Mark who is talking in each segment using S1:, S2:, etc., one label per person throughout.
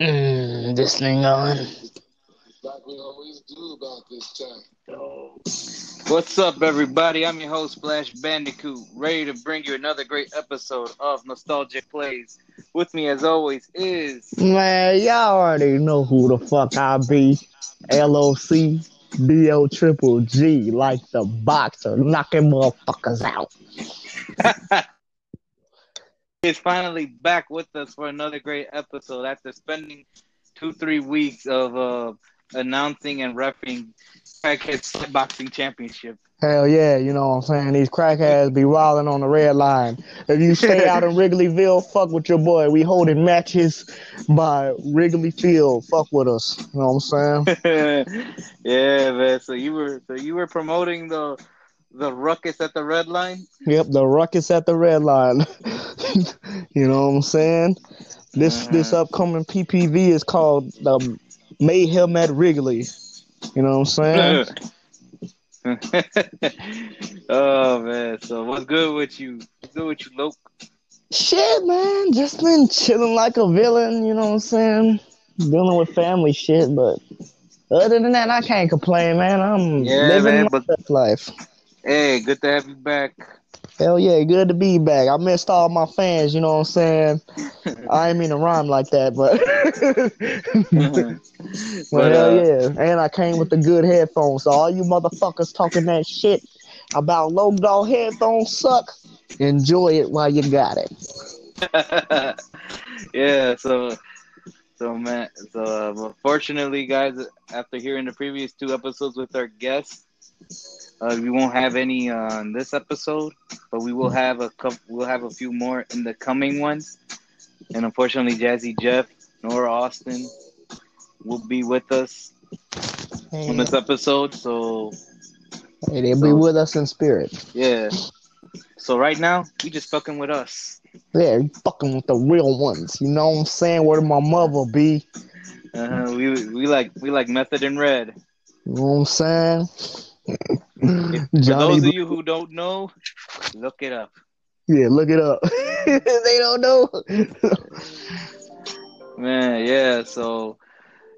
S1: Mm, this thing on.
S2: Like we always do about this time.
S3: What's up, everybody? I'm your host, Splash Bandicoot, ready to bring you another great episode of Nostalgic Plays. With me, as always, is
S1: Man, y'all already know who the fuck I be. LOC, DO triple G, like the boxer, knocking motherfuckers out.
S3: is finally back with us for another great episode after spending two, three weeks of uh, announcing and repping Crackhead Boxing Championship.
S1: Hell yeah, you know what I'm saying? These crackheads be wilding on the red line. If you stay out in Wrigleyville, fuck with your boy. We holding matches by Wrigley Field. Fuck with us. You know what I'm saying?
S3: yeah, man. So you were so you were promoting the the ruckus at the red line.
S1: Yep, the ruckus at the red line. you know what I'm saying? This
S3: Uh-huh.
S1: this upcoming PPV is called the Mayhem at Wrigley. You know what I'm saying?
S3: oh man, so what's good with you? What's good with you, Loke?
S1: shit, man, just been chilling like a villain. You know what I'm saying? Dealing with family shit, but other than that, I can't complain, man. I'm
S3: Yeah,
S1: living
S3: man,
S1: my
S3: but-
S1: life.
S3: Hey, good to have you back.
S1: Hell yeah, good to be back. I missed all my fans. You know what I'm saying? I ain't mean to rhyme like that, but.
S3: but
S1: Well, hell
S3: uh,
S1: yeah. And I came with the good headphones. So all you motherfuckers talking that shit about low dog headphones suck, enjoy it while you got it.
S3: yeah, so so man, so uh, fortunately, guys, after hearing the previous two episodes with our guests, uh, we won't have any on this episode, but we will have a couple. We'll have a few more in the coming ones. And unfortunately, Jazzy Jeff, nor Austin will be with us on this episode. So
S1: hey, they'll be with us in spirit.
S3: yeah. So right now, you just fucking with us.
S1: Yeah, you fucking with the real ones. You know what I'm saying? Where my mother be?
S3: Uh, we we like we like Method and Red.
S1: You know what I'm saying?
S3: For those of you who don't know, look it up.
S1: yeah, look it up. they don't know.
S3: Man, yeah. So,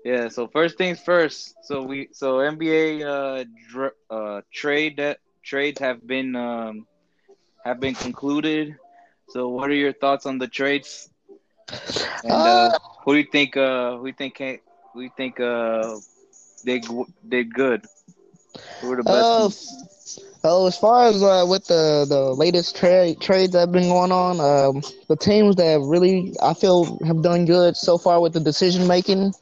S3: yeah. So first things first. So we so NBA uh, dr- uh trade that trades have been um have been concluded. So what are your thoughts on the trades? And uh, who do you think uh who do you think ca- who do you think uh they did good? Who are the best?
S1: Uh, oh, as far as uh, with the the latest trade trades that have been going on, um, the teams that really I feel have done good so far with the decision making,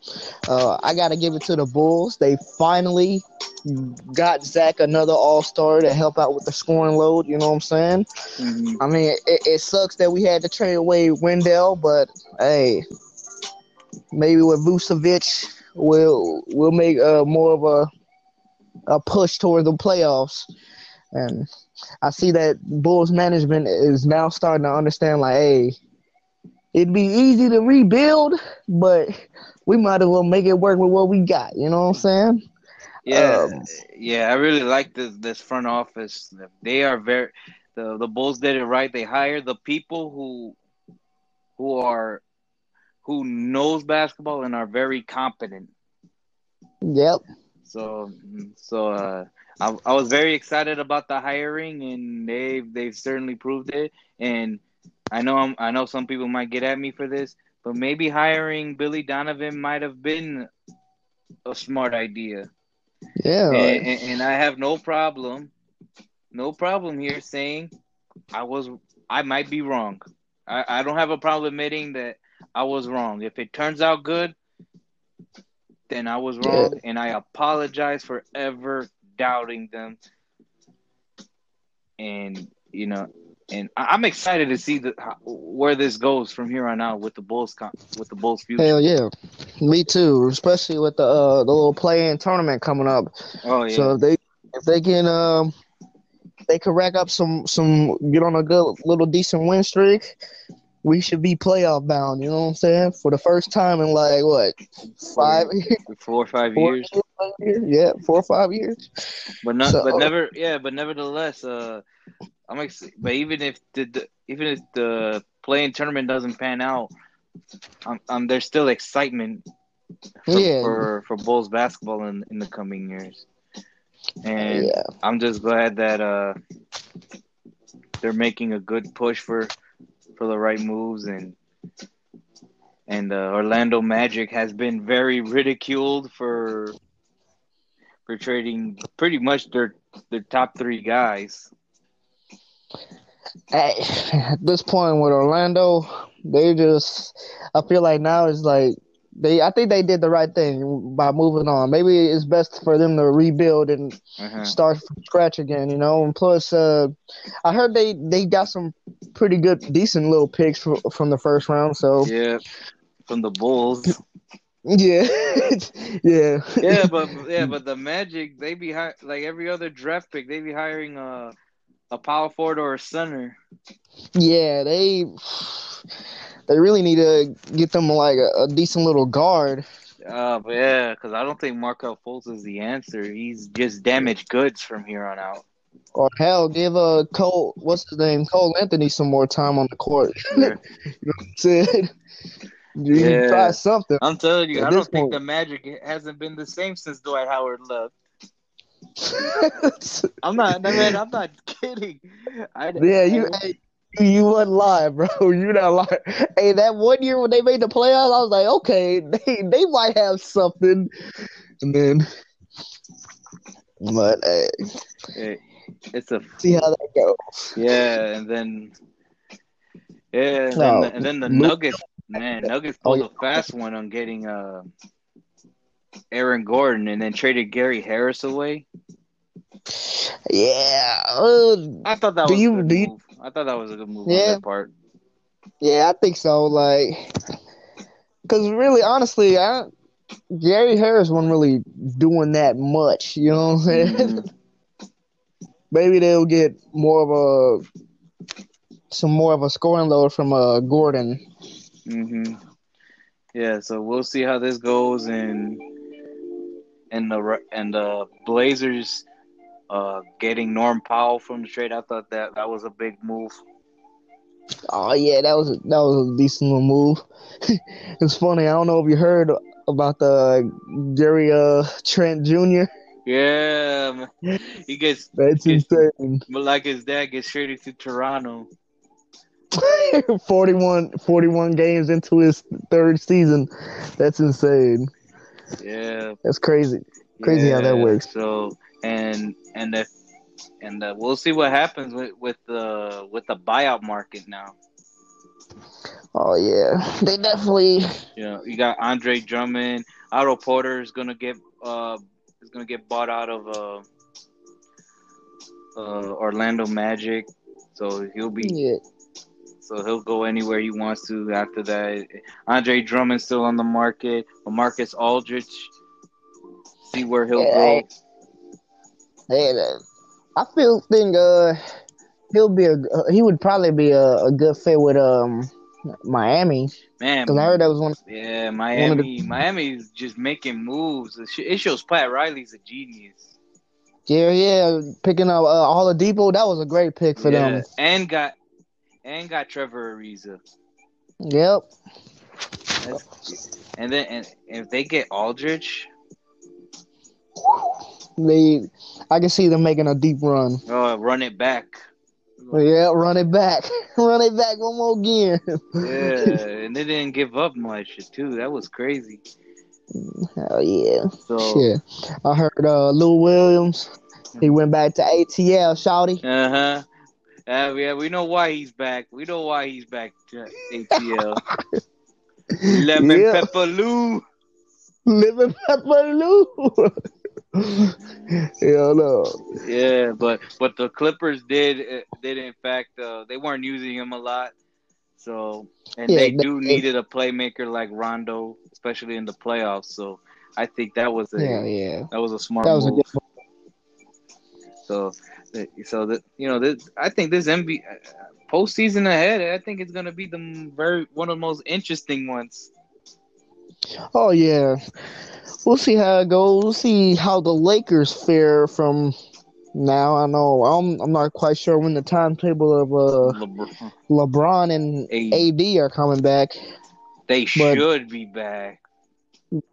S1: uh, I got to give it to the Bulls. They finally got Zach another All Star to help out with the scoring load. You know what I'm saying?
S3: Mhm.
S1: I mean, it, it sucks that we had to trade away Wendell, but hey, maybe with Vucevic, we'll we'll make uh, more of a a push toward the playoffs. And I see that Bulls management is now starting to understand, like, hey, it'd be easy to rebuild, but we might as well make it work with what we got. You know what I'm saying?
S3: Yeah,
S1: Um,
S3: yeah, I really like this this front office. They are very the the Bulls did it right. They hire the people who who are who knows basketball and are very competent.
S1: Yep.
S3: So so uh, I I was very excited about the hiring, and they've they've certainly proved it. And I know I'm, I know some people might get at me for this, but maybe hiring Billy Donovan might have been a smart idea.
S1: Yeah.
S3: and, and, and I have no problem, no problem here saying I was, I might be wrong. I, I don't have a problem admitting that I was wrong. If it turns out good, then I was wrong, and I apologize for ever doubting them. And you know, and I- I'm excited to see the how, where this goes from here on out with the Bulls, con- with the Bulls future.
S1: Hell yeah, me too. Especially with the uh, the little play-in tournament coming up.
S3: Oh yeah,
S1: So if they if they can um they can rack up some some get on a good little decent win streak, we should be playoff bound. You know what I'm saying? For the first time in like what five
S3: four or five
S1: four
S3: years.
S1: years? Yeah, four or five years.
S3: But not,
S1: So-
S3: but never, yeah, but nevertheless, uh, I'm ex- but even if the, the even if the playing tournament doesn't pan out um, um there's still excitement for,
S1: Yeah.
S3: for for Bulls basketball in in the coming years, and
S1: Yeah.
S3: I'm just glad that uh they're making a good push for for the right moves and and uh, Orlando Magic has been very ridiculed for for trading pretty much their their top three guys.
S1: At, at this point with Orlando, they just I feel like now it's like they I think they did the right thing by moving on. Maybe it's best for them to rebuild and
S3: Uh-huh.
S1: start from scratch again, you know. And plus, uh, I heard they they got some pretty good, decent little picks from from the first round. So
S3: Yeah, from the Bulls.
S1: yeah, yeah,
S3: Yeah, but yeah, but the Magic they be hi- like every other draft pick they be hiring a a power forward or a center.
S1: yeah. They they really need to get them like a, a decent little guard.
S3: Uh, but yeah, because I don't think Markelle Fultz is the answer. He's just damaged goods from here on out.
S1: Or hell, give uh Cole, what's his name, Cole Anthony, some more time on the court.
S3: Yeah.
S1: Said, you
S3: Yeah.
S1: try something.
S3: I'm telling you,
S1: At
S3: I don't think
S1: point-
S3: the Magic hasn't been the same since Dwight Howard left. I'm not, man. I'm not kidding. I,
S1: yeah, you,
S3: I,
S1: you, you wasn't lying, bro. You not lying. Hey, that one year when they made the playoffs, I was like, okay, they they might have something, and then, but hey,
S3: it- it's a
S1: see how that goes.
S3: yeah, and then yeah, and then,
S1: No,
S3: the, and then the Nuggets, man, Nuggets
S1: Oh,
S3: pulled
S1: yeah.
S3: a fast one on getting uh Aaron Gordon, and then traded Gary Harris away.
S1: Yeah, uh,
S3: I thought that
S1: Do
S3: was
S1: you-
S3: a good
S1: do you-
S3: move. I thought that was a good move on
S1: Yeah.
S3: part.
S1: yeah, I think so. Like, because really, honestly, I Gary Harris wasn't really doing that much. You know what I'm saying?
S3: Mhm.
S1: Maybe they'll get more of a some more of a scoring load from uh Gordon.
S3: Mm-hmm. Yeah, so we'll see how this goes, and and the and the Blazers uh, getting Norm Powell from the trade. I thought that that was a big move.
S1: Oh yeah, that was a, that was a decent little move. it's funny. I don't know if you heard about the Gary uh, Trent Jr.
S3: Yeah, man. he gets
S1: That's
S3: Yes.
S1: insane.
S3: but like his dad gets traded to Toronto.
S1: 41, 41 games into his third season. That's insane.
S3: Yeah,
S1: That's crazy. Crazy how that works.
S3: So and and if and uh, we'll see what happens with with the with the buyout market now.
S1: Oh yeah, they definitely.
S3: You know, you got Andre Drummond. Otto Porter is gonna get uh is gonna get bought out of uh, uh Orlando Magic, so he'll be
S1: Yeah,
S3: so he'll go anywhere he wants to after that. Andre Drummond's still on the market, Marcus Aldridge, see where he'll go.
S1: uh, I feel think uh he'll be a uh, he would probably be a, a good fit with um Miami
S3: Man,
S1: because I heard that was one.
S3: yeah,
S1: one
S3: Miami, Miami's just making moves. It shows Pat Riley's a genius.
S1: Yeah, yeah, picking up uh, Dipo. That was a great pick for
S3: Yeah,
S1: them.
S3: and got and got Trevor Ariza.
S1: Yep.
S3: That's, and then and if they get Aldridge,
S1: They, I can see them making a deep run.
S3: oh, run it back.
S1: Yeah, run it back, run it back one more again.
S3: Yeah, and they didn't give up much too. That was crazy.
S1: Hell yeah.
S3: So
S1: Yeah, I heard uh, Lou Williams. He went back to ATL, shouty.
S3: uh huh. Uh, yeah, we know why he's back. We know why he's back ATL. Lemon
S1: Yeah.
S3: pepper Lou.
S1: Living Pepper Lou. Hell no.
S3: Yeah, but but the Clippers did uh, did in fact uh, they weren't using him a lot. So and
S1: Yeah,
S3: they
S1: they-
S3: do needed a playmaker like Rondo, especially in the playoffs. So I think that was a
S1: Yeah, yeah.
S3: that was a smart
S1: That was a good.
S3: So, so that you know, this, I think this NBA postseason ahead, I think it's gonna be the very one of the most interesting ones.
S1: Oh yeah. We'll see how it goes. We'll see how the Lakers fare from now. I know I'm I'm not quite sure when the timetable of uh
S3: LeBron,
S1: LeBron and
S3: AD.
S1: AD are coming back.
S3: They
S1: But-
S3: should be back.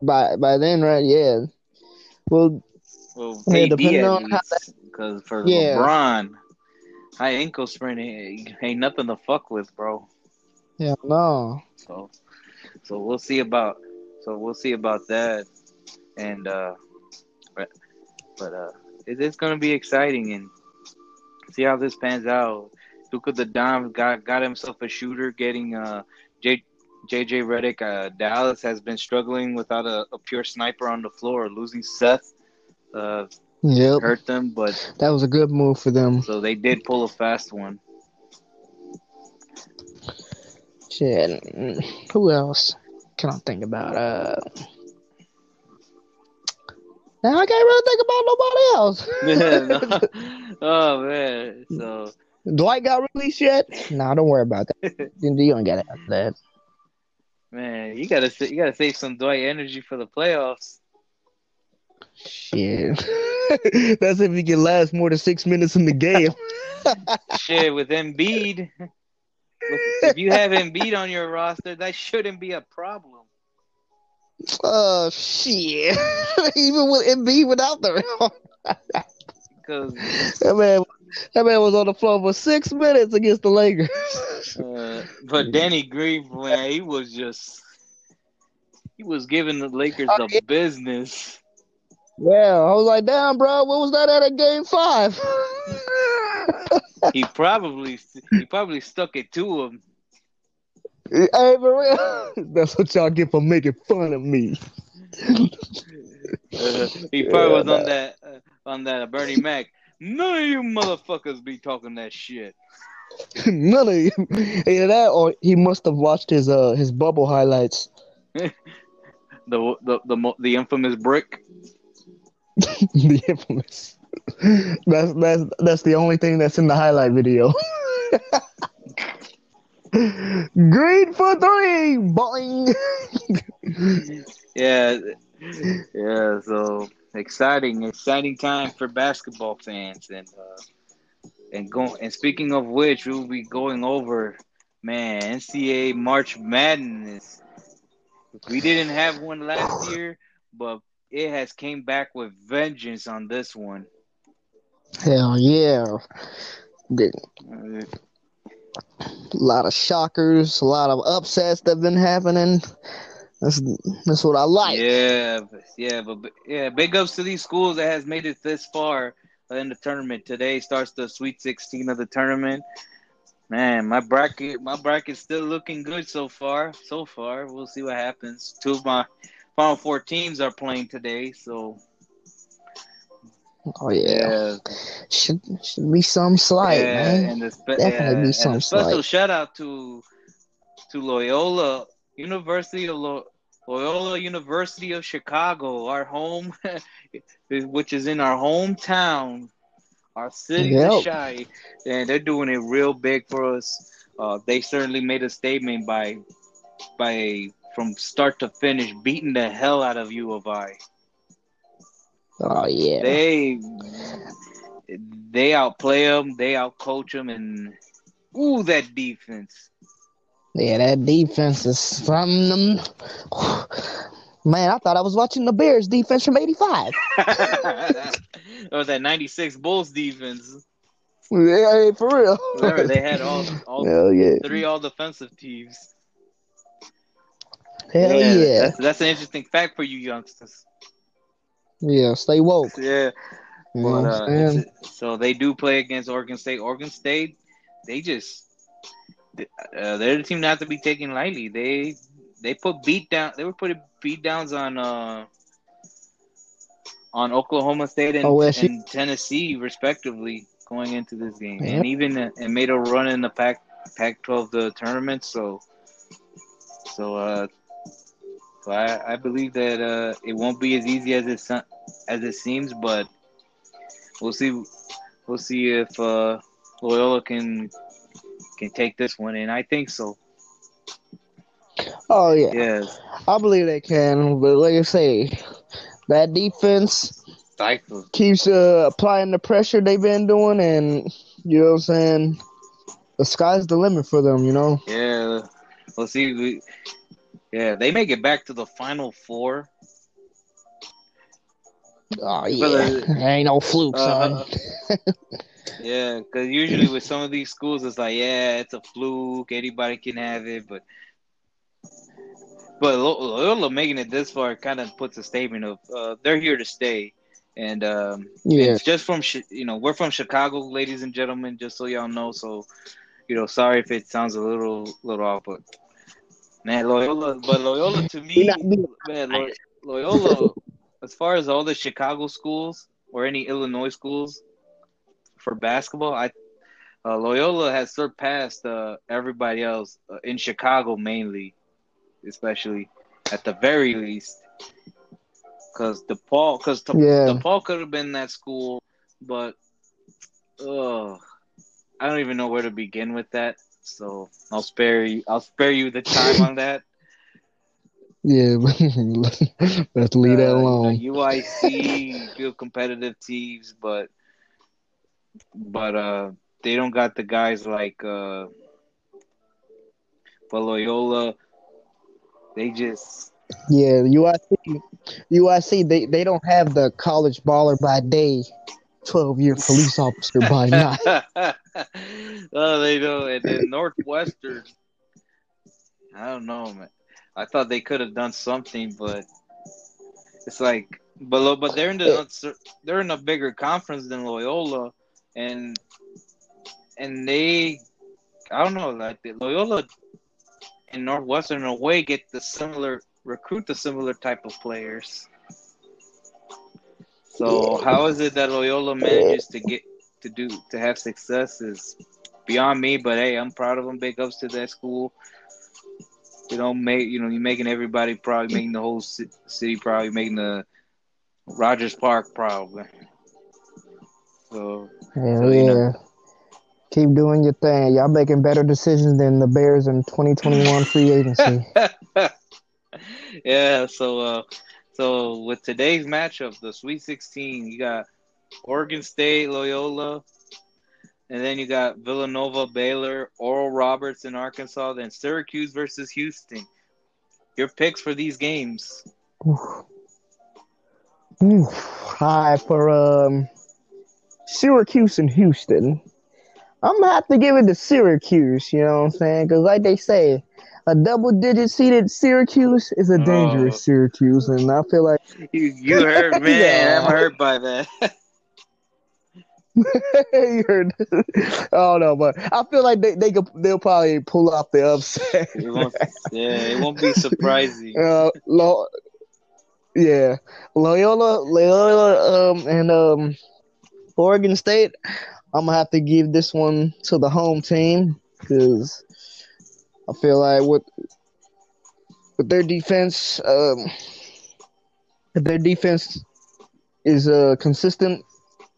S1: by by then, right? Yeah. Well,
S3: Well,
S1: Yeah, depending
S3: at
S1: on how
S3: least, because for
S1: Yeah.
S3: LeBron, high ankle sprain ain't, ain't nothing to fuck with, bro.
S1: yeah, no.
S3: So, so we'll see about, so we'll see about that, and uh, but, but uh, it is gonna be exciting and see how this pans out. Luka the Dom got got himself a shooter, getting uh J. JJ Redick, uh, Dallas has been struggling without a, a pure sniper on the floor. Losing Seth uh,
S1: Yep,
S3: hurt them, but
S1: that was a good move for them.
S3: so they did pull a fast one.
S1: Shit. Who else can I think about? Uh, now I can't really think about nobody else.
S3: oh man, so
S1: Dwight got released yet? Nah, don't worry about that. You don't get it after that.
S3: man, you gotta you gotta save some Dwight energy for the playoffs.
S1: Shit. That's if he can last more than six minutes in the game.
S3: Shit, with Embiid, if you have Embiid on your roster, that shouldn't be a problem.
S1: Oh shit! Even with Embiid without the
S3: Because
S1: that man, that man was on the floor for six minutes against the Lakers.
S3: uh, but Danny Green, man, he was just he was giving the Lakers
S1: Oh,
S3: the business.
S1: Yeah, I was like, damn, bro, what was that at a game five?
S3: He probably he probably stuck it to him.
S1: hey, for real, that's what y'all get for making fun of me.
S3: Uh, he probably was
S1: Yeah,
S3: on that uh, on that Bernie Mac. None of you motherfuckers be talking that shit.
S1: None of you, either that or he must have watched his uh his bubble highlights.
S3: The the the, the infamous brick.
S1: The infamous. That's that's that's the only thing that's in the highlight video. Green for three, boing.
S3: Yeah, yeah. So exciting, exciting time for basketball fans, and uh, and going. And speaking of which, we'll be going over, man, NCAA March Madness. We didn't have one last year, but it has came back with vengeance on this one.
S1: Hell yeah! A
S3: Uh,
S1: lot of shockers, a lot of upsets that've been happening. That's that's what I like.
S3: Yeah, yeah, but but- yeah, big ups to these schools that has made it this far in the tournament. Today starts the Sweet 16 of the tournament. Man, my bracket, my bracket's still looking good so far. So far, we'll see what happens. Two of my final four teams are playing today, so
S1: Oh yeah,
S3: yeah,
S1: should should be some slight,
S3: yeah,
S1: man.
S3: and spe-
S1: Definitely
S3: yeah,
S1: be
S3: and
S1: some
S3: a special
S1: slight.
S3: shout out to to Loyola University of Lo- Loyola University of Chicago, our home, which is in our hometown, our city,
S1: Yep.
S3: shy, and they're doing it real big for us. Uh, they certainly made a statement by by from start to finish beating the hell out of U of I.
S1: Oh yeah.
S3: They they outplay them, they outcoach them, and ooh, that defense.
S1: Yeah, that defense is from them. Man, I thought I was watching the Bears defense from '85.
S3: or that '96 Bulls defense.
S1: Yeah, for real.
S3: Remember, they had all all
S1: Hell yeah.
S3: three all defensive teams.
S1: Hell yeah.
S3: That's, that's an interesting fact for you youngsters.
S1: Yeah, stay woke.
S3: Yeah,
S1: You
S3: but uh,
S1: I'm saying?
S3: it's- so they do play against Oregon State. Oregon State, they just uh, they're the team not to be taken lightly. They they put beat down. They were putting beat downs on uh on Oklahoma State and,
S1: OSU.
S3: and Tennessee respectively going into this game,
S1: Yep.
S3: and even uh, and made a run in the Pac Pac-12 the tournament. So so uh. So I, I believe that uh, it won't be as easy as it as it seems, but we'll see. We'll see if uh, Loyola can can take this one, and I think so.
S1: Oh yeah.
S3: Yes,
S1: I believe they can, but like I say, that defense
S3: stifle.
S1: keeps uh, applying the pressure they've been doing, and you know what I'm saying. The sky's the limit for them, you know.
S3: Yeah, we'll see. We, Yeah, they make it back to the final four.
S1: Oh yeah,
S3: uh,
S1: ain't no fluke, son.
S3: Uh, Yeah, because usually with some of these schools, it's like, yeah, it's a fluke. Anybody can have it, but but Lo- Loyola making it this far kind of puts a statement of uh, they're here to stay, and um,
S1: yeah,
S3: it's just from you know we're from Chicago, ladies and gentlemen, just so y'all know. So you know, sorry if it sounds a little little off, but man, Loyola, but Loyola to me, man, Lo- Loyola, as far as all the Chicago schools or any Illinois schools for basketball, I uh, Loyola has surpassed uh, everybody else uh, in Chicago mainly, especially at the very least. Because DePaul, because
S1: Yeah.
S3: DePaul could have been that school, but uh, I don't even know where to begin with that. So I'll spare you. I'll spare you the time on that.
S1: yeah. Let's leave that
S3: Uh,
S1: alone.
S3: you know, UIC, good competitive teams, but but uh, they don't got the guys like uh, but Loyola. They just
S1: Yeah, UIC, UIC, they, they don't have the college baller by day, twelve year police officer by night.
S3: oh, they don't. And then Northwestern, I don't know, man. I thought they could have done something, but it's like, but but they're in the they're in a bigger conference than Loyola, and and they, I don't know, like the Loyola and Northwestern in a way get the similar recruit the similar type of players. So
S1: Yeah.
S3: how is it that Loyola manages to get to do to have success is beyond me. But hey, I'm proud of them. Big ups to that school. You know, make you know you're making everybody proud, making the whole city proud, you're making the Rogers Park proud. So
S1: Hell
S3: So,
S1: yeah.
S3: you know.
S1: Keep doing your thing. Y'all making better decisions than the Bears in 2021 free agency.
S3: yeah, so uh so with today's matchup, the Sweet 16, you got Oregon State, Loyola, and then you got Villanova, Baylor, Oral Roberts in Arkansas, then Syracuse versus Houston. Your picks for these games.
S1: Hi for um Syracuse and Houston. I'm gonna have to give it to Syracuse. You know what I'm saying? Because like they say, a double-digit seeded Syracuse is a
S3: Oh.
S1: dangerous Syracuse, and I feel like
S3: You, you heard, man.
S1: Yeah.
S3: I'm hurt by that.
S1: you heard. oh no, but I feel like they they could they'll probably pull off the upset.
S3: it yeah, it won't be surprising.
S1: uh, Lo- yeah, Loyola, Loyola, um, and um, Oregon State. I'm gonna have to give this one to the home team because I feel like with with their defense, um, if their defense is uh consistent,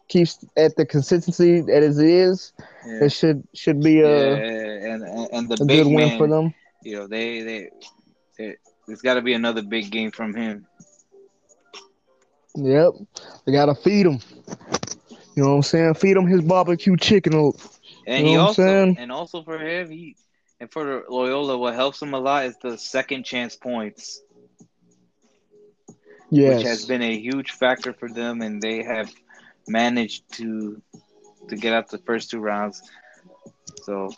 S1: keeps at the consistency that it is,
S3: Yeah,
S1: it should should be a,
S3: and, and and the
S1: a
S3: big
S1: good win
S3: man,
S1: for them.
S3: you know, they they, they there's got to be another big game from him.
S1: Yep, they gotta feed him. You know what I'm saying? Feed him his barbecue chicken.
S3: And
S1: You
S3: he
S1: know what I'm
S3: also
S1: saying?
S3: and also for him, he and for Loyola, what helps them a lot is the second chance points,
S1: Yes.
S3: which has been a huge factor for them, and they have managed to to get out the first two rounds. So,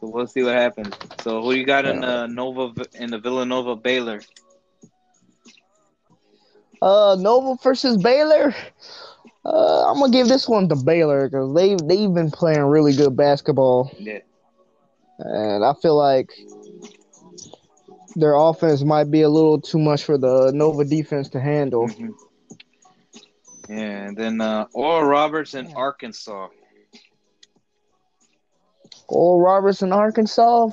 S3: so we'll see what happens. So, who you got in the Nova in the Villanova Baylor?
S1: Uh, Nova versus Baylor. Uh, I'm gonna give this one to Baylor because they they've been playing really good basketball,
S3: Yeah,
S1: and I feel like their offense might be a little too much for the Nova defense to handle.
S3: Mhm. yeah, and then uh, Oral Roberts in Arkansas.
S1: Oral Roberts in Arkansas.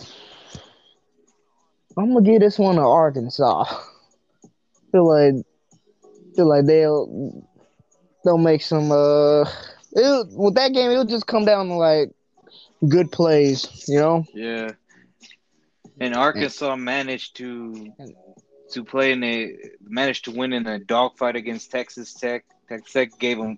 S1: I'm gonna give this one to Arkansas. Feel like feel like they'll they'll make some uh it, with that game it'll just come down to like good plays, you know?
S3: Yeah. And Arkansas managed to to play in a managed to win in a dogfight against Texas Tech. Texas Tech gave them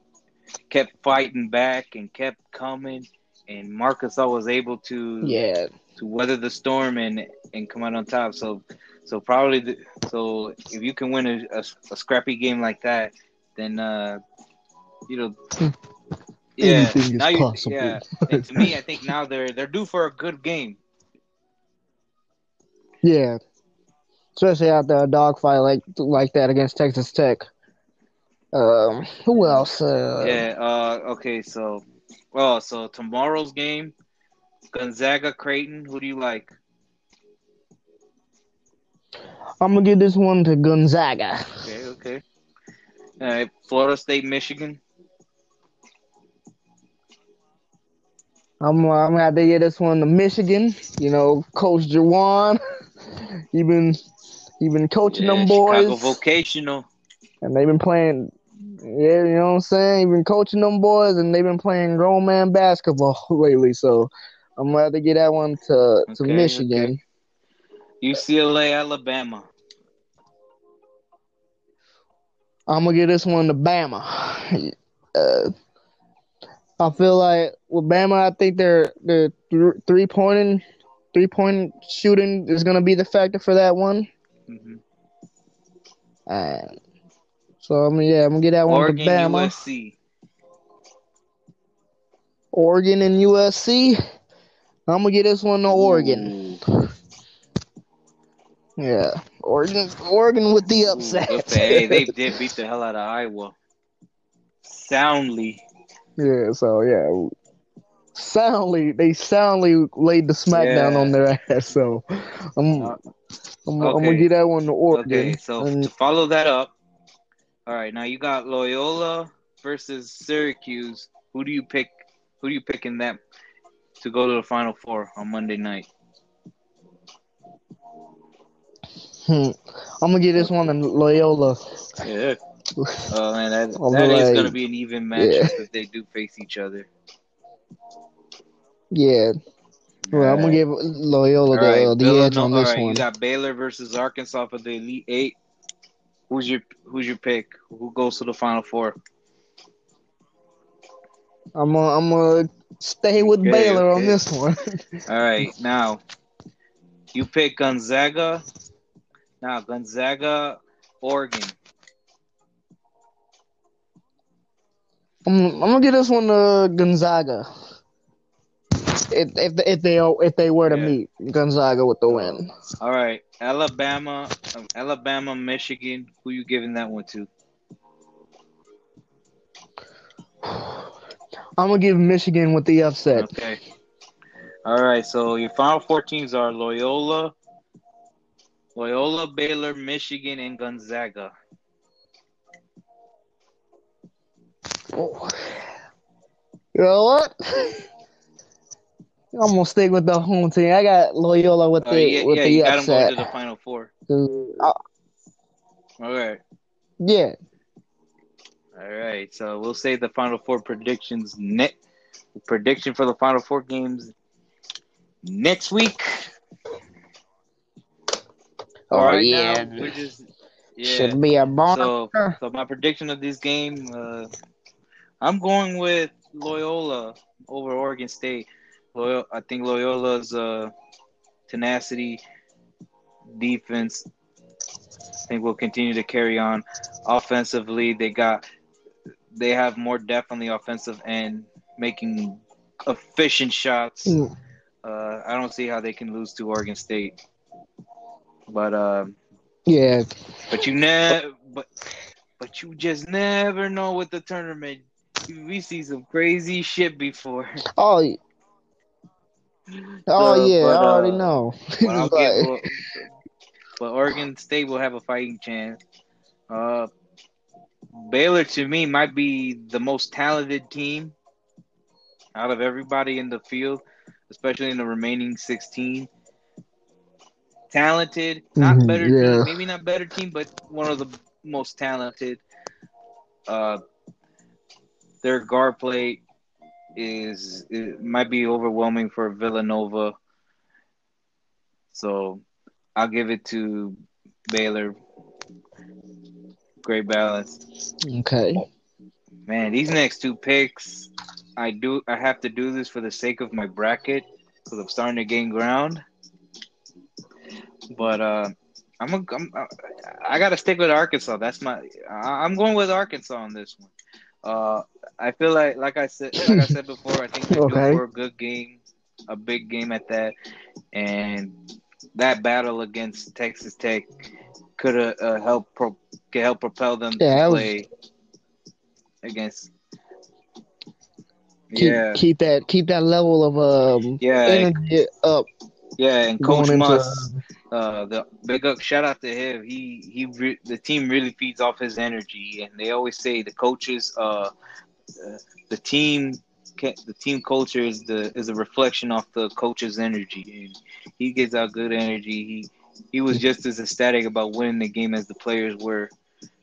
S3: kept fighting back and kept coming, and Arkansas was able to
S1: Yeah.
S3: to weather the storm and and come out on top. So so probably the, so if you can win a, a, a scrappy game like that, then uh, you know. Yeah,
S1: Anything is
S3: now you,
S1: possible.
S3: yeah. And to me, I think now they're they're due for a good game.
S1: Yeah, especially after a dogfight like like that against Texas Tech. Um, who else? Uh,
S3: Yeah. Uh. Okay. So, oh, so tomorrow's game, Gonzaga Creighton. Who do you like?
S1: I'm gonna give this one to Gonzaga.
S3: Okay. Okay. All right. Florida State, Michigan.
S1: I'm I'm have to give this one to Michigan. You know, Coach Juwan. he been he been coaching
S3: Yeah,
S1: them
S3: Chicago
S1: boys,
S3: Vocational.
S1: and they've been playing. Yeah, you know what I'm saying. He been coaching them boys, and they've been playing grown man basketball lately. So I'm glad to get that one to to
S3: Okay,
S1: Michigan.
S3: UCLA, Alabama.
S1: I'm gonna get this one to Bama. Uh, I feel like with Bama, I think their their th- three pointing, three point shooting is gonna be the factor for that one.
S3: hmm
S1: And so I mean, yeah, I'm gonna get that one
S3: Oregon,
S1: to Bama.
S3: USC.
S1: Oregon and USC. I'm gonna get this one to Oregon.
S3: Ooh.
S1: Yeah, Oregon, Oregon with the upset.
S3: for- hey, they did beat the hell out of Iowa. Soundly.
S1: Yeah, so yeah, soundly they soundly laid the smackdown
S3: Yeah.
S1: on their ass. So I'm
S3: Uh,
S1: I'm, I'm gonna get that one to Oregon.
S3: Okay, so
S1: And
S3: to follow that up, all right, now you got Loyola versus Syracuse. Who do you pick? Who do you pick in that to go to the Final Four on Monday night?
S1: hmm, I'm gonna get this one to Loyola.
S3: Yeah. Oh man, that, that is
S1: like-
S3: to be an even matchup if they do face each other.
S1: Yeah, well, I'm gonna give Loyola
S3: right,
S1: the, uh, the edge on
S3: all
S1: this
S3: right,
S1: one.
S3: You got Baylor versus Arkansas for the Elite Eight. Who's your Who's your pick? Who goes to the Final Four?
S1: I'm gonna I'm gonna stay with
S3: Okay,
S1: Baylor on this one.
S3: All right, now you pick Gonzaga. Now Gonzaga, Oregon.
S1: I'm, I'm gonna give this one to Gonzaga. If if if they if they were to
S3: Yeah.
S1: meet Gonzaga with the win,
S3: All right, Alabama, um, Alabama, Michigan. Who you giving that one to?
S1: I'm gonna give Michigan with the upset.
S3: Okay. All right, so your final four teams are Loyola, Loyola, Baylor, Michigan, and Gonzaga.
S1: Oh. You know what? I'm gonna stick with the home team. I got Loyola with
S3: Oh,
S1: the
S3: yeah,
S1: with
S3: yeah,
S1: the
S3: you got them going to the final four.
S1: Uh,
S3: All right.
S1: yeah,
S3: All right, so we'll say the final four predictions. Ne- prediction for the final four games next week.
S1: Oh,
S3: All right,
S1: yeah.
S3: now we're just yeah.
S1: should be a bonus.
S3: So, so my prediction of this game, uh, I'm going with Loyola over Oregon State. Loyola, I think Loyola's uh, tenacity, defense, I think will continue to carry on. Offensively, they got they have more depth on the offensive end, making efficient shots. Uh, I don't see how they can lose to Oregon State. But um,
S1: yeah,
S3: but you never, but but you just never know with the tournament. We see some crazy shit before.
S1: oh, oh
S3: Uh,
S1: yeah,
S3: but,
S1: I already
S3: uh,
S1: know.
S3: But,
S1: Like-
S3: give, but Oregon State will have a fighting chance. Uh, Baylor to me might be the most talented team out of everybody in the field, especially in the remaining sixteen. Talented, not
S1: Mhm,
S3: better
S1: yeah.
S3: team, maybe not better team, but one of the most talented. Uh, their guard play is it might be overwhelming for Villanova. So I'll give it to Baylor. Great balance.
S1: okay.
S3: Man, these next two picks, I do I have to do this for the sake of my bracket because I'm starting to gain ground. But uh, I'm, a, I'm I gotta stick with Arkansas. That's my. I'm going with Arkansas on this one. Uh, I feel like, like I said, like I said before, I think
S1: Okay.
S3: for a good game, a big game at that, and that battle against Texas Tech could have uh, helped pro- could help propel them
S1: Yeah,
S3: to
S1: was-
S3: play against.
S1: Keep,
S3: yeah,
S1: keep that keep that level of um
S3: yeah,
S1: energy up
S3: yeah, and Coach
S1: into
S3: Muss. Uh the big up shout out to him. He he re- the team really feeds off his energy and they always say the coaches uh, uh the team the team culture is the is a reflection of the coach's energy and he gives out good energy. He he was just as ecstatic about winning the game as the players were.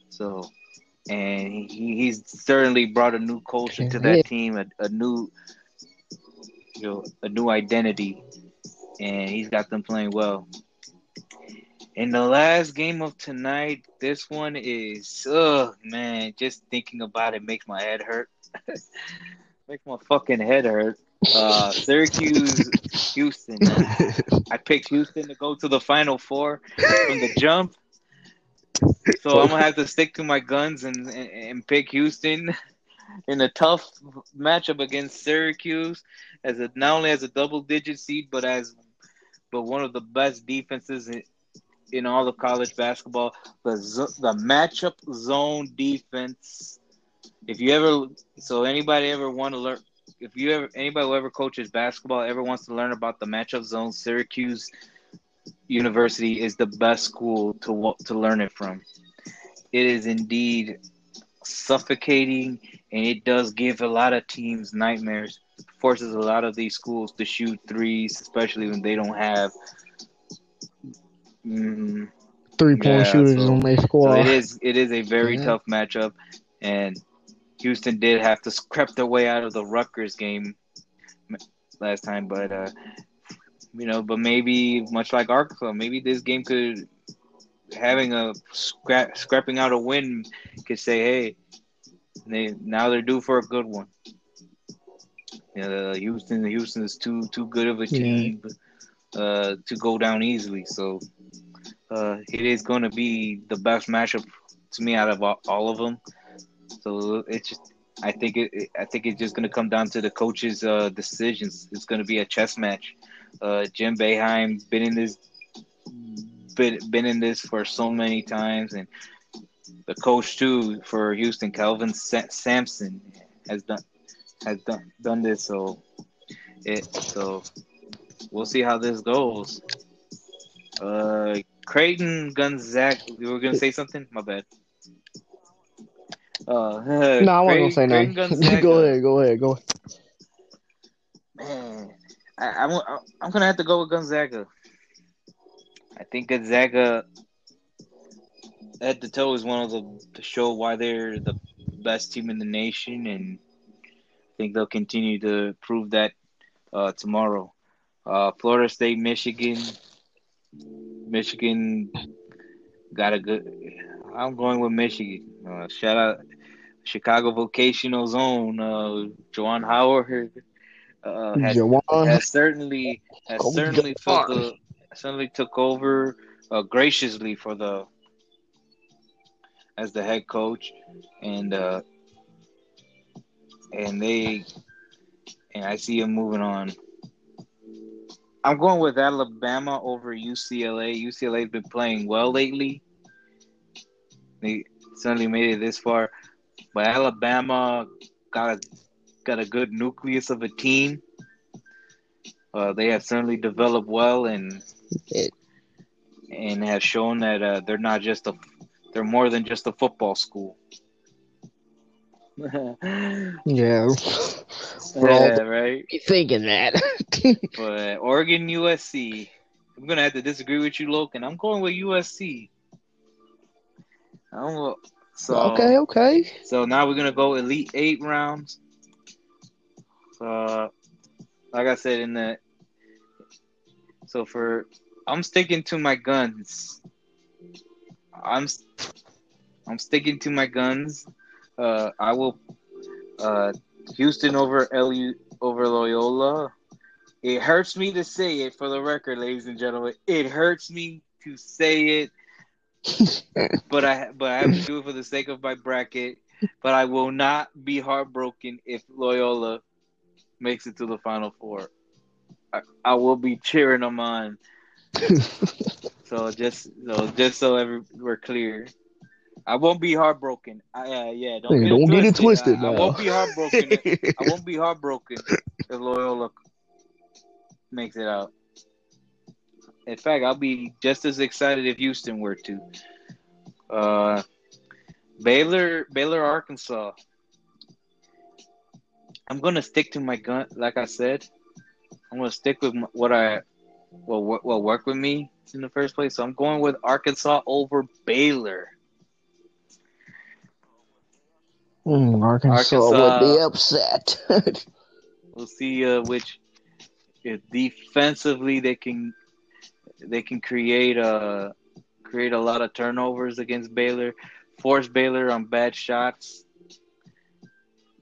S3: So and he, he's certainly brought a new culture to that team a, a new you know a new identity and he's got them playing well in the last game of tonight, this one is oh man, just thinking about it makes my head hurt. makes my fucking head hurt. Uh Syracuse Houston. I picked Houston to go to the final four from the jump. So I'm gonna have to stick to my guns and, and, and pick Houston in a tough matchup against Syracuse as a not only as a double digit seed but as but one of the best defenses in, all of college basketball. The the matchup zone defense. If you ever so anybody ever want to learn if you ever anybody who ever coaches basketball ever wants to learn about the matchup zone, Syracuse University is the best school to to learn it from. It is indeed suffocating, and it does give a lot of teams nightmares. Forces a lot of these schools to shoot threes, especially when they don't have. Mm,
S1: three point
S3: Yeah,
S1: shooters
S3: so-
S1: on their
S3: so it is it is a very
S1: Yeah.
S3: tough matchup, and Houston did have to scrap their way out of the Rutgers game last time, but uh, you know, but maybe much like Arkansas, maybe this game could having a scrap scrapping out a win could say, hey, they now they're due for a good one. You know, Houston Houston is too too good of a
S1: Yeah.
S3: Uh, to go down easily, so uh, it is going to be the best matchup to me out of all, all of them. So it's just, I think it, it- I think it's just going to come down to the coaches' uh, decisions. It's going to be a chess match. Uh, Jim Boeheim been in this been been in this for so many times, and the coach too for Houston, Kelvin Sa- Sampson, has done has done done this. So it so we'll see how this goes. Uh, Creighton Gonzaga. You were gonna say something? My bad. Uh,
S1: no, I wasn't gonna say nothing. Go ahead, go ahead, go ahead.
S3: Man, I, I'm I'm gonna have to go with Gonzaga. I think Gonzaga head to toe is one of the to show why they're the best team in the nation, and I think they'll continue to prove that uh, tomorrow. Uh, Florida State, Michigan, Michigan got a good. I'm going with Michigan. Uh, shout out Chicago Vocational Zone. Uh, Juwan Howard uh, has has certainly has
S1: Oh,
S3: certainly
S1: God.
S3: the certainly took over uh, graciously for the as the head coach and uh and they and I see him moving on. I'm going with Alabama over UCLA. UCLA's been playing well lately. They certainly made it this far, but Alabama got a got a good nucleus of a team. Uh, they have certainly developed well and
S1: It-
S3: and have shown that uh, they're not just a they're more than just a football school.
S1: yeah. We're
S3: yeah, right.
S1: be thinking that.
S3: But Oregon, USC. I'm gonna have to disagree with you, Logan. I'm going with USC. I'm, so
S1: okay, okay.
S3: So now we're gonna go Elite Eight rounds. Uh, like I said in the, so for I'm sticking to my guns. I'm I'm sticking to my guns. Uh, I will uh, Houston over LU over Loyola It hurts me to say it for the record, ladies and gentlemen. It hurts me to say it, but I but I have to do it for the sake of my bracket. But I will not be heartbroken if Loyola makes it to the final four. I, I will be cheering them on. so just so just so every, we're clear. I won't be heartbroken. I, uh, yeah, don't,
S1: Hey,
S3: get,
S1: don't
S3: it
S1: get it
S3: twisted. I, I, won't be heartbroken. if- I won't be heartbroken if Loyola makes it out. In fact, I'll be just as excited if Houston were to. Uh, Baylor, Baylor, Arkansas. I'm gonna stick to my gun, like I said. I'm gonna stick with m- what I, well, what what worked with me in the first place. So I'm going with Arkansas over Baylor.
S1: Mm, Arkansas,
S3: Arkansas.
S1: would be upset.
S3: We'll see uh, which if defensively they can they can create a create a lot of turnovers against Baylor, force Baylor on bad shots,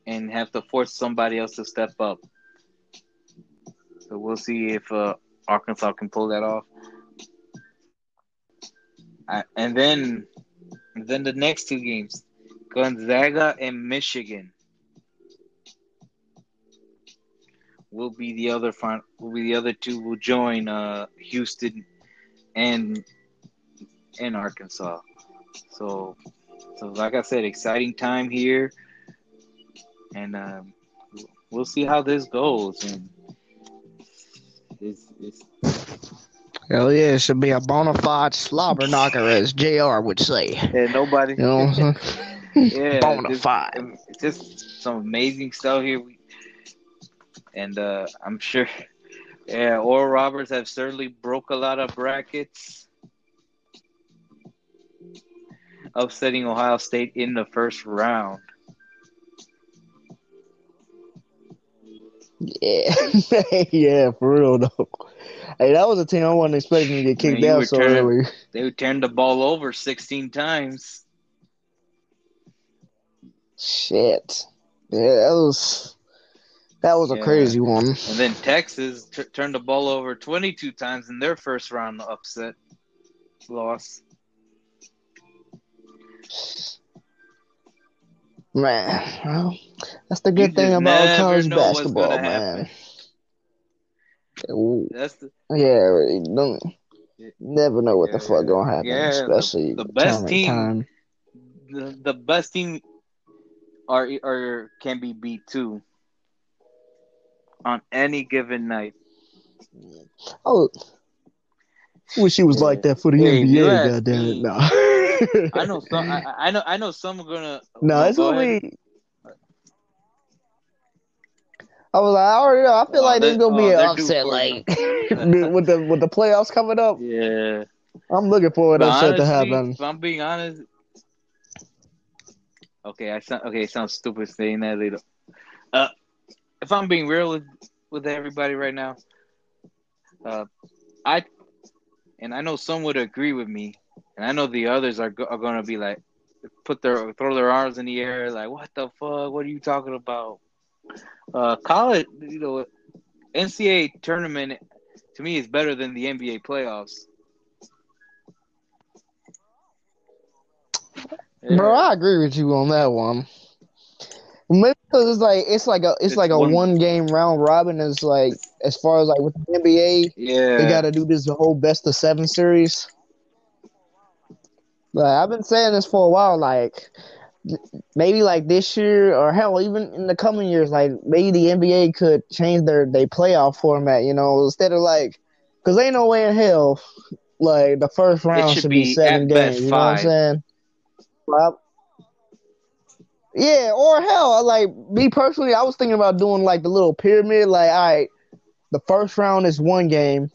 S3: and have to force somebody else to step up. So we'll see if uh, Arkansas can pull that off. I, and then then the next two games, Gonzaga and Michigan. will be the other final, will be the other two will join uh, Houston and and Arkansas. So so like I said, exciting time here, and um, we'll see how this goes. And it's, it's
S1: Hell yeah, it should be a bona fide slobber knocker, as JR would say.
S3: yeah, nobody.
S1: You know what I'm saying?
S3: yeah,
S1: bona
S3: just-. It's just some amazing stuff here. And uh, I'm sure, yeah, Oral Roberts have certainly broke a lot of brackets, upsetting Ohio State in the first round.
S1: Yeah, yeah, for real though. Hey, that was a team I wasn't expecting to get kicked
S3: Man,
S1: out so
S3: turning-
S1: early.
S3: They turned the ball over 16 times.
S1: Shit. Yeah, that was that was a crazy one.
S3: And then Texas t- turned the ball over 22 times in their first round upset loss.
S1: Man, well, that's the good
S3: You
S1: thing about college basketball, man.
S3: That's the,
S1: Yeah, don't never know what the
S3: Yeah,
S1: fuck gonna happen,
S3: yeah,
S1: especially
S3: the best
S1: tournament
S3: team-
S1: time.
S3: the, the best team are are can be beat too on any given night.
S1: Oh, wish it was
S3: Yeah.
S1: like that for the
S3: Hey,
S1: NBA.
S3: asked
S1: Goddamn it, no.
S3: I know some. I, I know. I know some are gonna.
S1: No, it's
S3: go
S1: gonna
S3: ahead.
S1: I was like, I already know. I feel
S3: Oh,
S1: like there's gonna be
S3: oh,
S1: an upset, like with the with the playoffs coming up.
S3: Yeah.
S1: I'm looking for an
S3: But
S1: upset to happen.
S3: If I'm being honest. Okay, I sound okay. It sounds stupid saying that later. Uh, if I'm being real with with everybody right now, uh, I and I know some would agree with me, and I know the others are go- are gonna be like, put their throw their arms in the air, like, what the fuck? What are you talking about? Uh, college, you know, NCAA tournament to me is better than the NBA playoffs. Yeah.
S1: Bro, I agree with you on that one. Maybe because it's like it's like a it's,
S3: It's
S1: like a
S3: one-
S1: one game round robin. Is like as far as like with the NBA,
S3: yeah,
S1: they got to do this the whole best of seven series. Like I've been saying this for a while. Like maybe like this year or hell even in the coming years, like maybe the NBA could change their their playoff format. You know, instead of like because ain't no way in hell like the first round
S3: should
S1: should, be,
S3: be,
S1: seven games. You know what I'm saying? Yeah, or hell, like me personally, I was thinking about doing like the little pyramid. Like, all right, the first round is one game,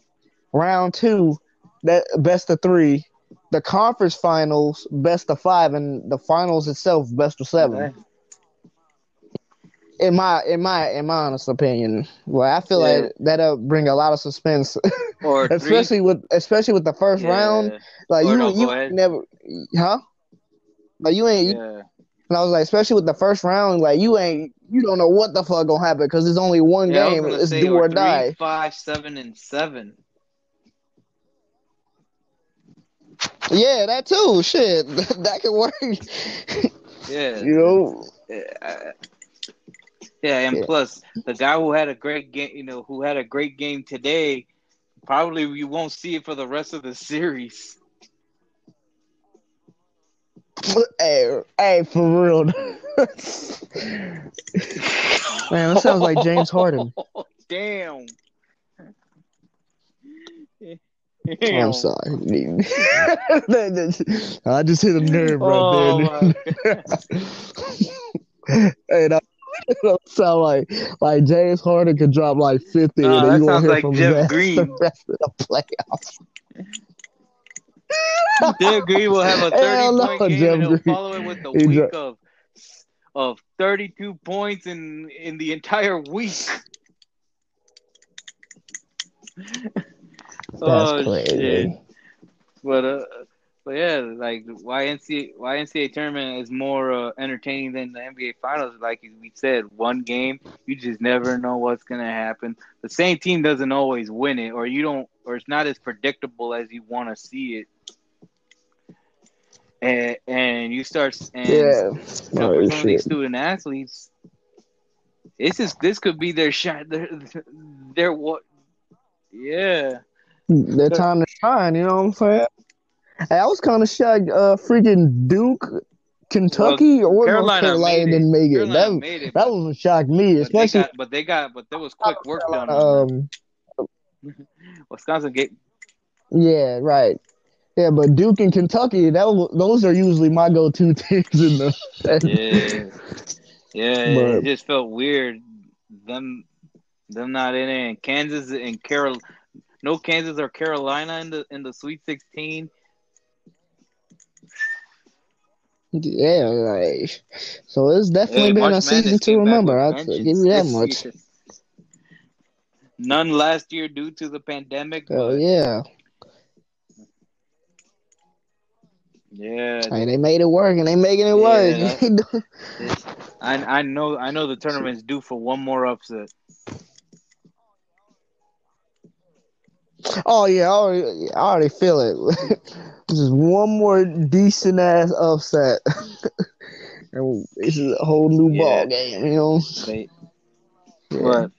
S1: round two, that best of three, the conference finals, best of five, and the finals itself, best of seven.
S3: Okay.
S1: In my in my in my honest opinion, well, I feel
S3: Yeah.
S1: like that'll bring a lot of suspense, especially with especially with the first
S3: Yeah,
S1: round. Like
S3: Or
S1: you you never, huh? Like you ain't
S3: yeah.
S1: And I was like, especially with the first round, like you ain't, you don't know what the fuck gonna happen because it's only one
S3: Yeah,
S1: game. It's do
S3: or three,
S1: die.
S3: five, seven, and seven.
S1: Yeah, that too. Shit, that could work.
S3: Yeah,
S1: you know,
S3: Uh, yeah, and
S1: Yeah.
S3: plus the guy who had a great game, you know, who had a great game today, probably you won't see it for the rest of the series.
S1: Hey, hey, for real. Man, that sounds like James Harden.
S3: Damn.
S1: I'm sorry. I just hit a nerve
S3: Oh,
S1: right there. and I sound like like James Harden could drop like fifty,
S3: Nah,
S1: and
S3: oh,
S1: that you
S3: sounds
S1: hear
S3: like
S1: from
S3: Jeff Green.
S1: the rest of the playoffs.
S3: Jeff Green will have a
S1: Hell
S3: 30
S1: no,
S3: point game
S1: Jeff
S3: and he'll
S1: Green.
S3: follow it with a
S1: He
S3: week
S1: dro-
S3: of of 32 points in in the entire week. oh
S1: crazy.
S3: shit. But uh but yeah, like why NCAA tournament is more uh, entertaining than the NBA finals, like we said, one game, you just never know what's gonna happen. The same team doesn't always win it, or you don't or it's not as predictable as you wanna see it. And and you start and
S1: Yeah,
S3: some,
S1: oh,
S3: some of these student athletes this is this could be their shot their, their what yeah
S1: Their time to shine. You know what I'm saying? I was kind of shocked. Uh, freaking Duke, Kentucky, or North
S3: Carolina
S1: Carolina
S3: made
S1: didn't make it.
S3: Carolina
S1: That
S3: made it
S1: that was what shocked me,
S3: but they
S1: especially
S3: got but they got but there was quick work done
S1: Carolina,
S3: on them.
S1: um,
S3: Wisconsin get
S1: Yeah, right. Yeah, but Duke and Kentucky, that those are usually my go-to teams in the.
S3: yeah yeah
S1: But-
S3: it just felt weird them them not in it and Kansas and Carol no Kansas or Carolina in the in the Sweet 16
S1: Yeah, like, so it's definitely
S3: Hey,
S1: been
S3: March
S1: a season
S3: Madness
S1: to remember. I'll give you that much.
S3: year. None last year due to the pandemic,
S1: Oh
S3: but
S1: yeah,
S3: yeah,
S1: hey, they made it work, and they making it
S3: Yeah,
S1: work.
S3: I I know I know the tournament's due for one more upset.
S1: Oh yeah, I already, I already feel it. Just one more decent ass upset, and this is a whole new
S3: Yeah.
S1: ball game. You know.
S3: They,
S1: Yeah.
S3: but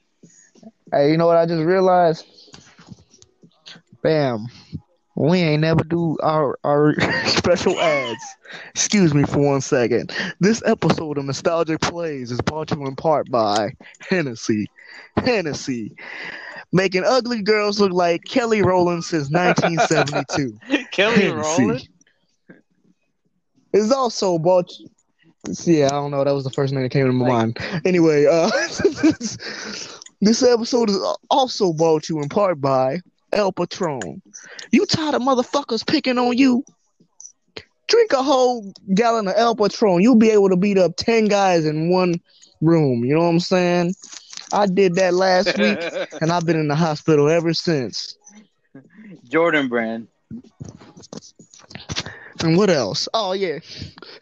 S1: Hey, you know what I just realized? Bam. We ain't never do our our special ads. Excuse me for one second. This episode of Nostalgic Plays is brought to you in part by Hennessy. Hennessy. Making ugly girls look like Kelly Rowland since 1972.
S3: Kelly
S1: Hennessy.
S3: Rowland.
S1: It's also bought. Yeah, I don't know. That was the first name that came to my
S3: Like-
S1: mind. Anyway, uh, this episode is also brought to you in part by El Patron. You tired of motherfuckers picking on you? Drink a whole gallon of El Patron. You'll be able to beat up ten guys in one room. You know what I'm saying? I did that last week, and I've been in the hospital ever since.
S3: Jordan Brand.
S1: And what else? Oh yeah.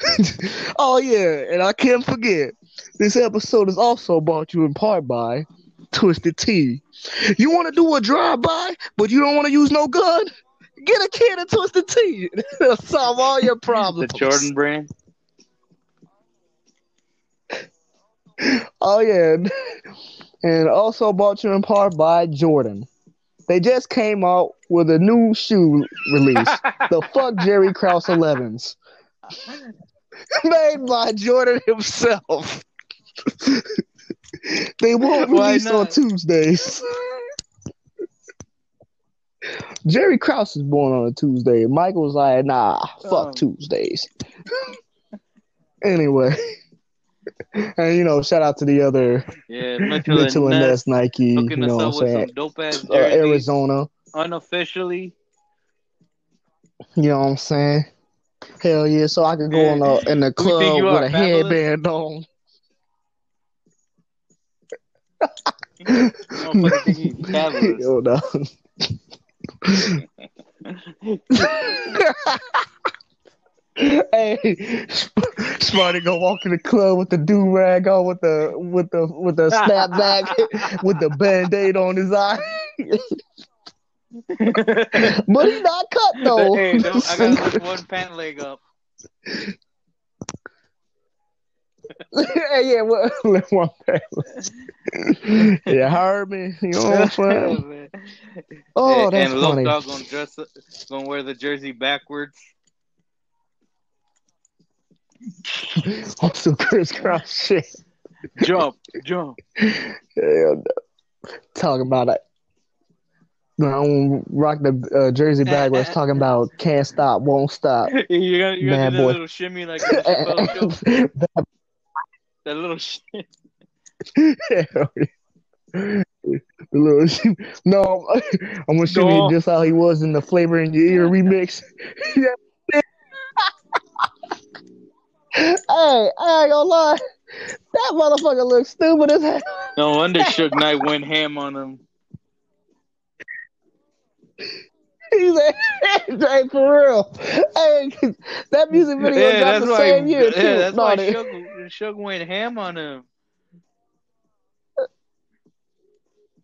S1: oh yeah, and I can't forget. This episode is also brought to you in part by Twisted Tea. You want to do a drive-by, but you don't want to use no gun? Get a can of Twisted Tea. It'll solve all your
S3: The
S1: problems.
S3: Jordan Brand.
S1: Oh yeah, and also brought to you in part by Jordan. They just came out with a new shoe release, the Fuck Jerry Krause 11s. made by Jordan himself. they won't release on? Tuesdays. Jerry Krause is born on a Tuesday. Michael's like, nah, fuck
S3: Oh.
S1: Tuesdays. anyway. And you know, shout out to the other
S3: Yeah, Mitchell,
S1: Mitchell and Ness Nike, you know what I'm saying?
S3: dope ass
S1: Uh, Arizona,
S3: unofficially.
S1: you know what I'm saying? Hell yeah, so I could go in the in the
S3: Who you think
S1: club with a
S3: Fabulous?
S1: headband on. Yo, no. hey, Smarty go walk in the club with the do rag on, with the with the with the snapback, with the band aid on his eye. but he's not cut though.
S3: hey, don't, I got this one pant leg up.
S1: yeah, yeah, what, let one pass. yeah, heard me. You know what I'm saying?
S3: Oh, man.
S1: Oh,
S3: and,
S1: that's
S3: and Low
S1: funny.
S3: Dog gonna dress, gonna wear the jersey backwards.
S1: I'm still crisscross shit.
S3: Jump, jump.
S1: Hell no. Talking about it. I don't rock the uh, jersey backwards. talking about can't stop, won't stop.
S3: You're gonna, you're gonna do that little shimmy like in the Chappelle show. That little shit.
S1: Yeah. The little shit. No, I'm gonna show
S3: No.
S1: you just how he was in the flavor in your ear remix. Hey, I ain't gonna lie. That motherfucker looks stupid as hell.
S3: No wonder Suge Knight went ham on him.
S1: He's a hey, for real. Hey, that music video
S3: Yeah,
S1: dropped
S3: that's
S1: the
S3: why.
S1: same year too.
S3: yeah, that's why Suge went ham on him.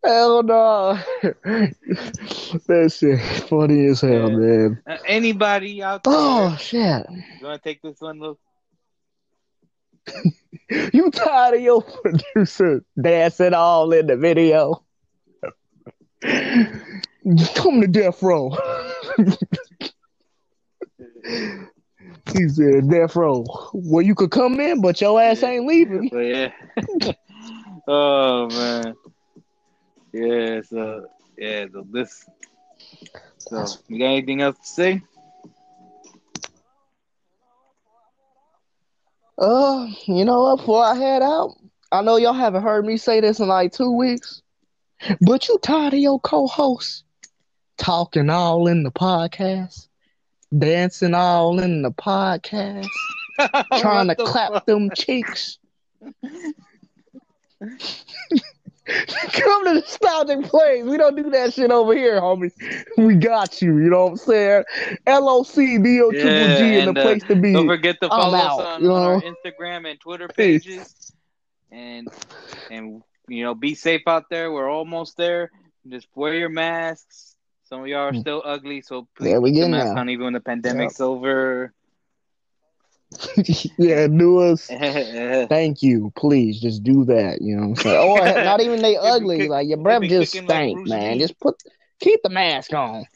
S1: Hell no. that shit funny as hell,
S3: Yeah.
S1: man.
S3: Uh, anybody out there?
S1: Oh shit.
S3: You want to take this one, look?
S1: You tired of your producer dancing all in the video? Come to death row. he said death row. Well, you could come in, but your ass ain't leaving.
S3: But yeah. oh man. Yeah. So yeah. So this. So you got anything else to say?
S1: Uh, you know what? Before I head out, I know y'all haven't heard me say this in like two weeks, but you tired of your co-host talking all in the podcast, dancing all in the podcast, trying to
S3: the
S1: clap
S3: fuck?
S1: them cheeks. Come to nostalgic plays. We don't do that shit over here, homie. We got you. You know what I'm saying? L O C D O triple G
S3: Yeah,
S1: in
S3: and,
S1: the
S3: uh,
S1: place to be.
S3: Don't forget to follow
S1: out,
S3: us on,
S1: you
S3: on our? Instagram and Twitter
S1: Peace.
S3: pages, and and you know be safe out there. We're almost there. Just wear your masks. Some of y'all are still ugly, so please
S1: Yeah, we
S3: keep the
S1: getting
S3: mask
S1: there.
S3: on even when the pandemic's over.
S1: yeah, do us. Thank you. Please just do that. You know what I'm saying? Or not even they ugly. Like your breath just
S3: stank, like
S1: man. Just put keep the mask on.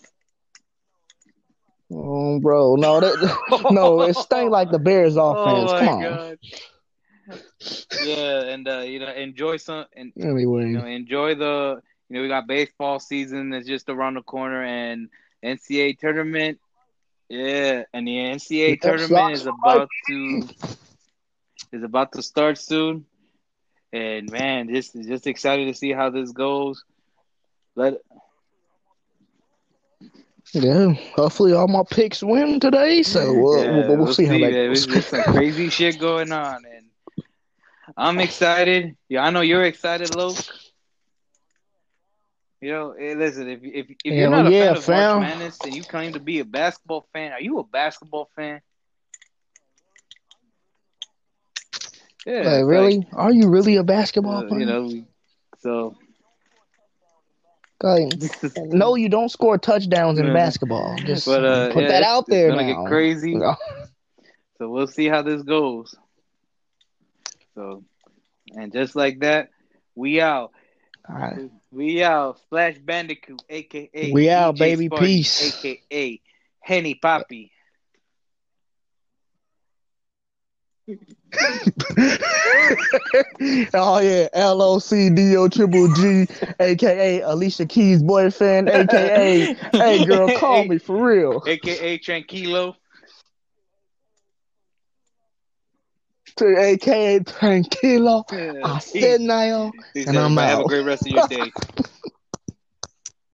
S1: Oh, bro, no, that no, it stank like the Bears offense.
S3: Oh
S1: Come on.
S3: god. Yeah, and uh, you know, enjoy some and
S1: Anyway,
S3: you know, enjoy the you know, we got baseball season that's just around the corner and NCAA tournament. Yeah, and the NCAA tournament is about to is about to start soon. And man, just just excited to see how this goes. Let
S1: yeah. Hopefully, all my picks win today. So uh, we'll, we'll, we'll see, how that goes.
S3: There's some crazy shit going on, and I'm excited. Yeah, I know you're excited, Luke. You know, hey, listen. If if if you're
S1: Hell
S3: not a
S1: yeah,
S3: fan of
S1: fam.
S3: March Madness and you claim to be a basketball fan, are you a basketball fan? Yeah,
S1: Like,
S3: it's
S1: really? Are you really a
S3: like,
S1: basketball
S3: uh,
S1: player?
S3: you know, so
S1: Like, no, you don't score touchdowns in
S3: Yeah.
S1: basketball. Just
S3: but uh,
S1: put
S3: yeah,
S1: that
S3: it's-
S1: out
S3: it's
S1: there
S3: gonna
S1: now.
S3: get crazy. So we'll see how this goes. So, and just like that, we out.
S1: All right.
S3: We out. Flash Bandicoot, aka
S1: We out,
S3: DJ
S1: baby. Peace.
S3: aka Henny Poppy.
S1: oh yeah, L O C D O triple G, aka Alicia Keys' boyfriend, aka Hey girl, call me for real.
S3: aka Tranquilo.
S1: To aka Tranquilo. I
S3: Peace.
S1: said now.
S3: Peace,
S1: and I'm
S3: everybody. Have a
S1: out.
S3: great rest of your day.